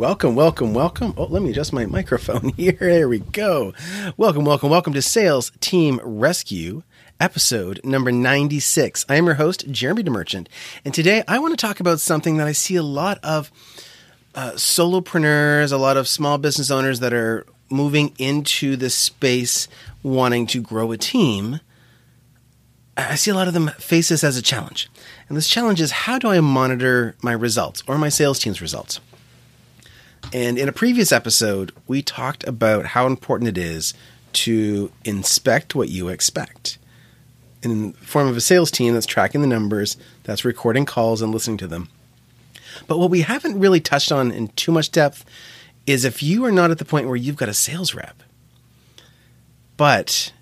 Welcome, welcome, welcome. Oh, let me adjust my microphone here. There we go. Welcome, welcome, welcome to Sales Team Rescue, episode number 96. I am your host, Jeremy DeMerchant, and today I want to talk about something that I see a lot of uh, solopreneurs, a lot of small business owners that are moving into this space wanting to grow a team. I see a lot of them face this as a challenge. And this challenge is how do I monitor my results or my sales team's results? And in a previous episode, we talked about how important it is to inspect what you expect in the form of a sales team that's tracking the numbers, that's recording calls and listening to them. But what we haven't really touched on in too much depth is if you are not at the point where you've got a sales rep, but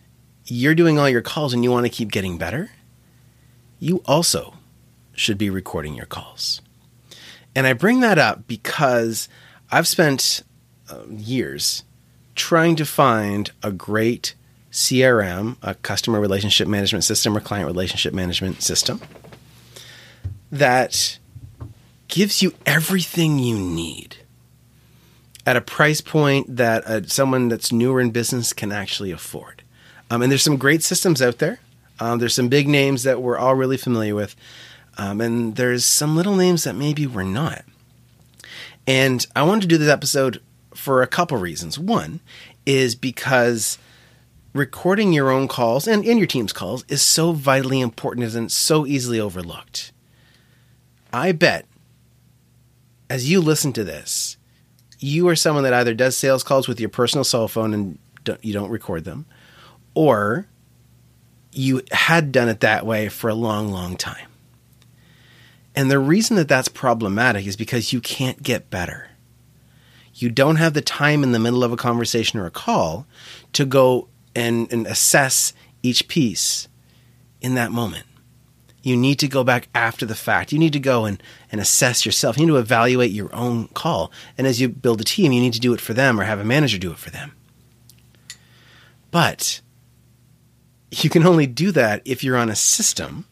you're doing all your calls and you want to keep getting better, you also should be recording your calls. And I bring that up because I've spent uh, years trying to find a great CRM, a customer relationship management system or client relationship management system that gives you everything you need at a price point that uh, someone that's newer in business can actually afford. Um, and there's some great systems out there. Um, there's some big names that we're all really familiar with. Um, and there's some little names that maybe we're not. And I wanted to do this episode for a couple reasons. One is because recording your own calls and, and your team's calls is so vitally important and so easily overlooked. I bet as you listen to this, you are someone that either does sales calls with your personal cell phone and don't, you don't record them, or you had done it that way for a long, long time. And the reason that that's problematic is because you can't get better. You don't have the time in the middle of a conversation or a call to go and, and assess each piece in that moment. You need to go back after the fact. You need to go and, and assess yourself. You need to evaluate your own call. And as you build a team, you need to do it for them or have a manager do it for them. But you can only do that if you're on a system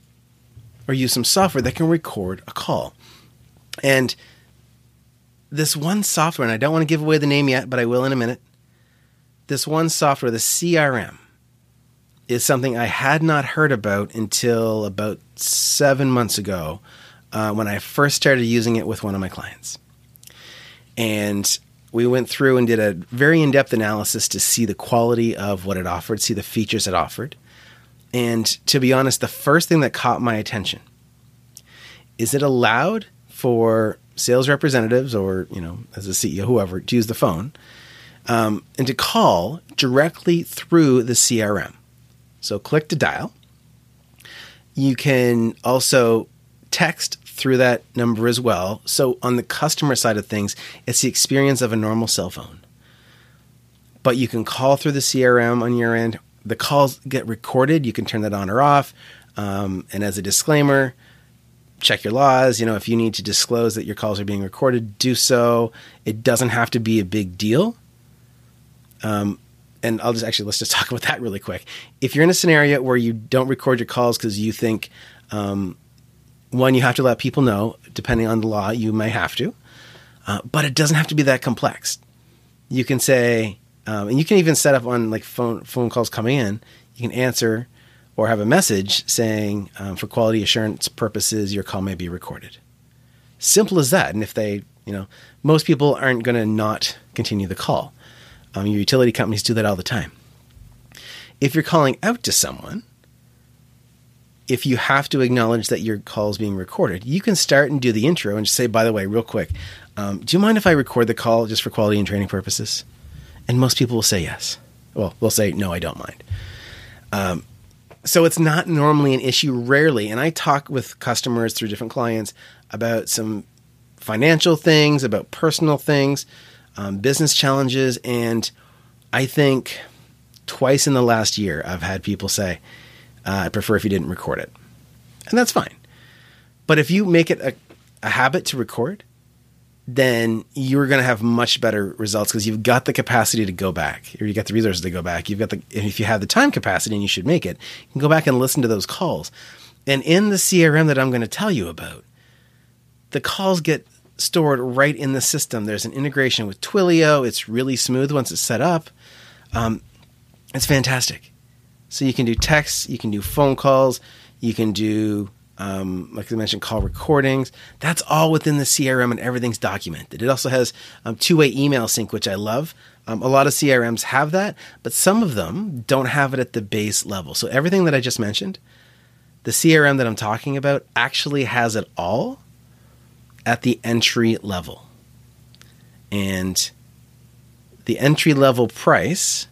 or use some software that can record a call. And this one software, and I don't want to give away the name yet, but I will in a minute. This one software, the CRM, is something I had not heard about until about seven months ago uh, when I first started using it with one of my clients. And we went through and did a very in depth analysis to see the quality of what it offered, see the features it offered. And to be honest, the first thing that caught my attention is it allowed for sales representatives or, you know, as a CEO, whoever, to use the phone um, and to call directly through the CRM. So click to dial. You can also text through that number as well. So on the customer side of things, it's the experience of a normal cell phone. But you can call through the CRM on your end the calls get recorded. You can turn that on or off. Um, and as a disclaimer, check your laws. You know, if you need to disclose that your calls are being recorded, do so. It doesn't have to be a big deal. Um, and I'll just actually let's just talk about that really quick. If you're in a scenario where you don't record your calls because you think, um, one, you have to let people know, depending on the law, you may have to, uh, but it doesn't have to be that complex. You can say, um, and you can even set up on like phone phone calls coming in. You can answer or have a message saying, um, for quality assurance purposes, your call may be recorded. Simple as that. And if they, you know, most people aren't going to not continue the call. Um, your utility companies do that all the time. If you're calling out to someone, if you have to acknowledge that your call is being recorded, you can start and do the intro and just say, by the way, real quick, um, do you mind if I record the call just for quality and training purposes? And most people will say yes. Well, they'll say, no, I don't mind. Um, so it's not normally an issue, rarely. And I talk with customers through different clients about some financial things, about personal things, um, business challenges. And I think twice in the last year, I've had people say, uh, I prefer if you didn't record it. And that's fine. But if you make it a, a habit to record, then you're going to have much better results because you've got the capacity to go back or you got the resources to go back. You've got the, and if you have the time capacity and you should make it, you can go back and listen to those calls. And in the CRM that I'm going to tell you about, the calls get stored right in the system. There's an integration with Twilio. It's really smooth once it's set up. Um, it's fantastic. So you can do texts, you can do phone calls, you can do um, like I mentioned, call recordings. That's all within the CRM and everything's documented. It also has um, two way email sync, which I love. Um, a lot of CRMs have that, but some of them don't have it at the base level. So everything that I just mentioned, the CRM that I'm talking about actually has it all at the entry level. And the entry level price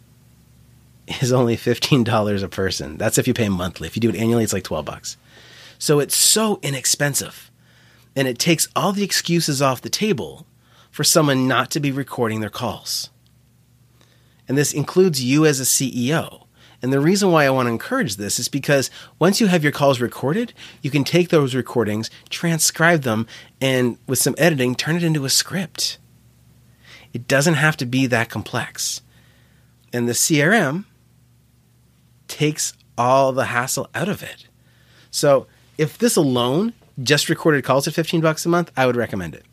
is only $15 a person. That's if you pay monthly. If you do it annually, it's like 12 bucks. So it's so inexpensive. And it takes all the excuses off the table for someone not to be recording their calls. And this includes you as a CEO. And the reason why I want to encourage this is because once you have your calls recorded, you can take those recordings, transcribe them, and with some editing, turn it into a script. It doesn't have to be that complex. And the CRM takes all the hassle out of it. So if this alone just recorded calls at 15 bucks a month, I would recommend it.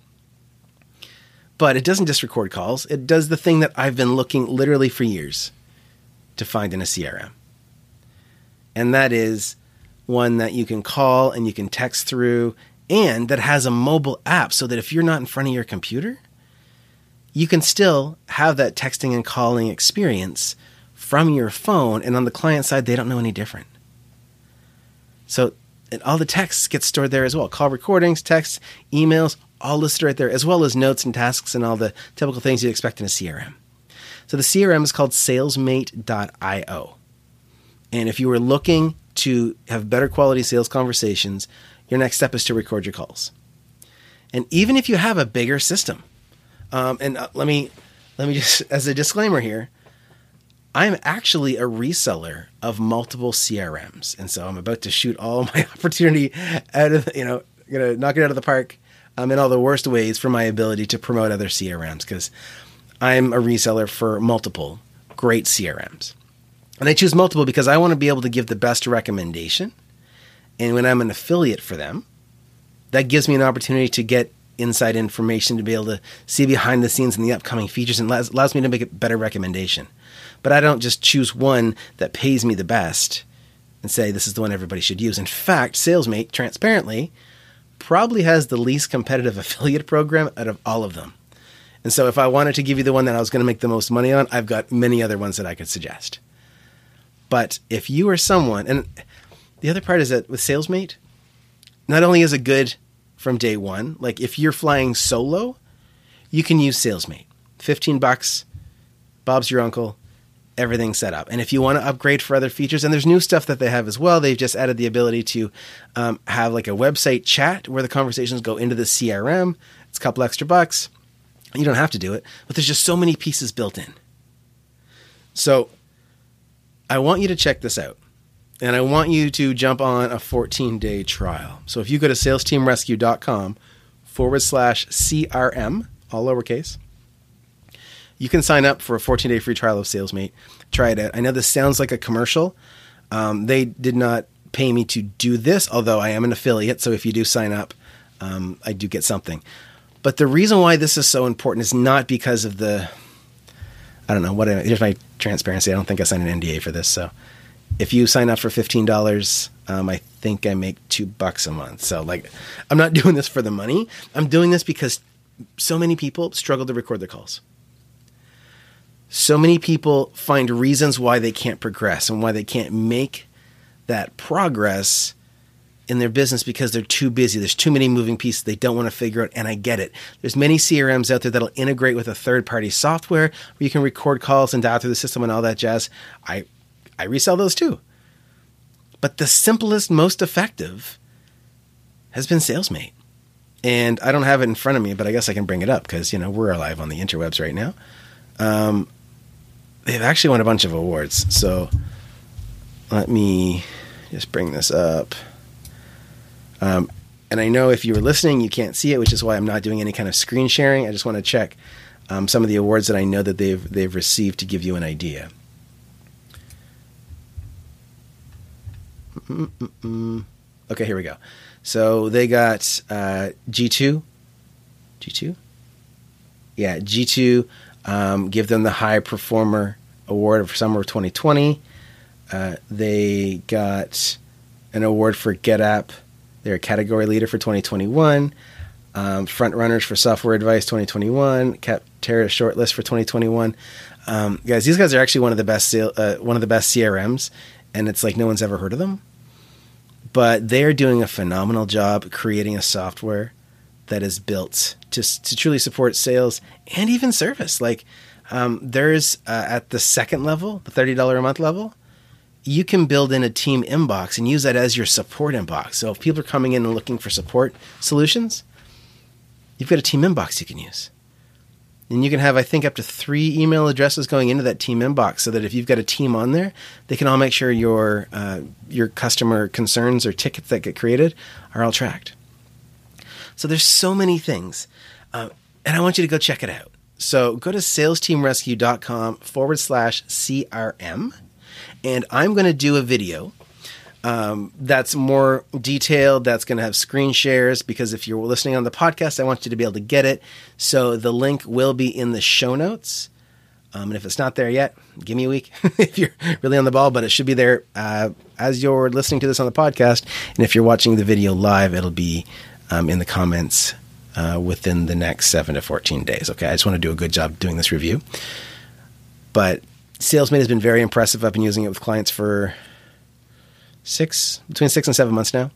But it doesn't just record calls, it does the thing that I've been looking literally for years to find in a CRM. And that is one that you can call and you can text through and that has a mobile app so that if you're not in front of your computer, you can still have that texting and calling experience from your phone and on the client side they don't know any different. So and all the texts get stored there as well. Call recordings, texts, emails, all listed right there, as well as notes and tasks and all the typical things you'd expect in a CRM. So the CRM is called salesmate.io. And if you were looking to have better quality sales conversations, your next step is to record your calls. And even if you have a bigger system, um, and uh, let me let me just as a disclaimer here, I'm actually a reseller of multiple CRMs, and so I'm about to shoot all my opportunity out of you know, gonna knock it out of the park um, in all the worst ways for my ability to promote other CRMs because I'm a reseller for multiple great CRMs, and I choose multiple because I want to be able to give the best recommendation, and when I'm an affiliate for them, that gives me an opportunity to get inside information to be able to see behind the scenes and the upcoming features and allows, allows me to make a better recommendation. But I don't just choose one that pays me the best and say this is the one everybody should use. In fact, SalesMate, transparently, probably has the least competitive affiliate program out of all of them. And so if I wanted to give you the one that I was going to make the most money on, I've got many other ones that I could suggest. But if you are someone, and the other part is that with SalesMate, not only is it good from day one, like if you're flying solo, you can use SalesMate. 15 bucks, Bob's your uncle, everything's set up. And if you want to upgrade for other features, and there's new stuff that they have as well, they've just added the ability to um, have like a website chat where the conversations go into the CRM. It's a couple extra bucks. You don't have to do it, but there's just so many pieces built in. So I want you to check this out. And I want you to jump on a 14 day trial. So if you go to salesteamrescue.com forward slash CRM, all lowercase, you can sign up for a 14 day free trial of SalesMate. Try it out. I know this sounds like a commercial. Um, they did not pay me to do this, although I am an affiliate. So if you do sign up, um, I do get something. But the reason why this is so important is not because of the, I don't know, what, here's my transparency. I don't think I signed an NDA for this. So if you sign up for $15, um, I think I make two bucks a month. So like, I'm not doing this for the money. I'm doing this because so many people struggle to record their calls so many people find reasons why they can't progress and why they can't make that progress in their business because they're too busy. There's too many moving pieces they don't want to figure out, and I get it. There's many CRMs out there that'll integrate with a third-party software where you can record calls and dial through the system and all that jazz. I I resell those too. But the simplest, most effective has been SalesMate. And I don't have it in front of me, but I guess I can bring it up because, you know, we're alive on the interwebs right now. Um, they've actually won a bunch of awards. So let me just bring this up. Um, and I know if you were listening, you can't see it, which is why I'm not doing any kind of screen sharing. I just want to check um, some of the awards that I know that they've they've received to give you an idea. Mm-mm-mm. Okay, here we go. So they got uh, G2, G2, yeah, G2. Um, give them the High Performer Award for Summer of 2020. Uh, they got an award for GetApp. They're a category leader for 2021. Um, front runners for Software Advice 2021. Capterra shortlist for 2021. Um, guys, these guys are actually one of the best uh, one of the best CRMs, and it's like no one's ever heard of them. But they are doing a phenomenal job creating a software that is built to to truly support sales and even service. Like um, there's uh, at the second level, the thirty dollar a month level, you can build in a team inbox and use that as your support inbox. So if people are coming in and looking for support solutions, you've got a team inbox you can use. And you can have, I think, up to three email addresses going into that team inbox, so that if you've got a team on there, they can all make sure your uh, your customer concerns or tickets that get created are all tracked. So there's so many things, uh, and I want you to go check it out. So go to salesteamrescue.com forward slash CRM, and I'm going to do a video um, that's more detailed. That's going to have screen shares because if you're listening on the podcast, I want you to be able to get it. So the link will be in the show notes. Um, and if it's not there yet, give me a week if you're really on the ball, but it should be there uh, as you're listening to this on the podcast. And if you're watching the video live, it'll be um, in the comments uh, within the next seven to 14 days. Okay. I just want to do a good job doing this review. But SalesMate has been very impressive. I've been using it with clients for six, between six and seven months now.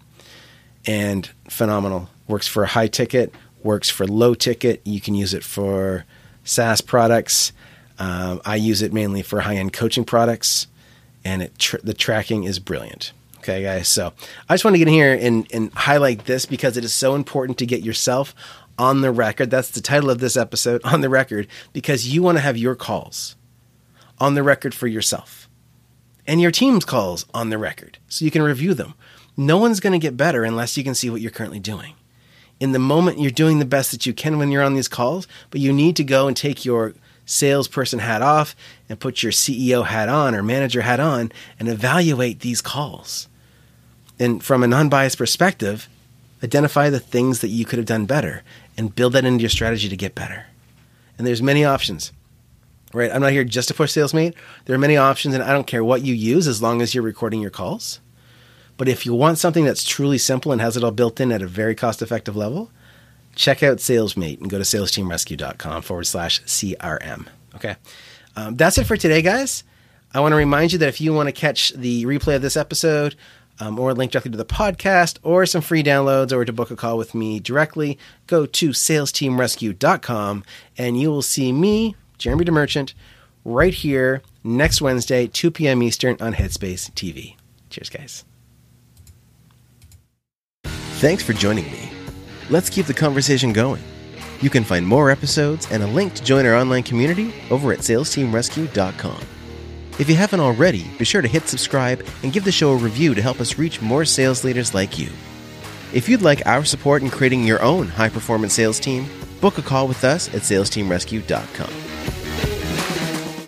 And phenomenal. Works for high ticket, works for low ticket. You can use it for SaaS products. Um, I use it mainly for high end coaching products, and it tr- the tracking is brilliant. Okay, guys. So I just want to get in here and, and highlight this because it is so important to get yourself on the record. That's the title of this episode, on the record, because you want to have your calls on the record for yourself and your team's calls on the record so you can review them. No one's going to get better unless you can see what you're currently doing. In the moment, you're doing the best that you can when you're on these calls, but you need to go and take your salesperson hat off and put your CEO hat on or manager hat on and evaluate these calls. And from a non biased perspective, identify the things that you could have done better and build that into your strategy to get better. And there's many options right? I'm not here just to push SalesMate. There are many options, and I don't care what you use as long as you're recording your calls. But if you want something that's truly simple and has it all built in at a very cost effective level, check out SalesMate and go to salesteamrescue.com forward slash CRM. Okay. Um, that's it for today, guys. I want to remind you that if you want to catch the replay of this episode, um, or link directly to the podcast, or some free downloads, or to book a call with me directly, go to salesteamrescue.com and you will see me Jeremy DeMerchant, right here next Wednesday, 2 p.m. Eastern on Headspace TV. Cheers, guys. Thanks for joining me. Let's keep the conversation going. You can find more episodes and a link to join our online community over at salesteamrescue.com. If you haven't already, be sure to hit subscribe and give the show a review to help us reach more sales leaders like you. If you'd like our support in creating your own high performance sales team, Book a call with us at salesteamrescue.com.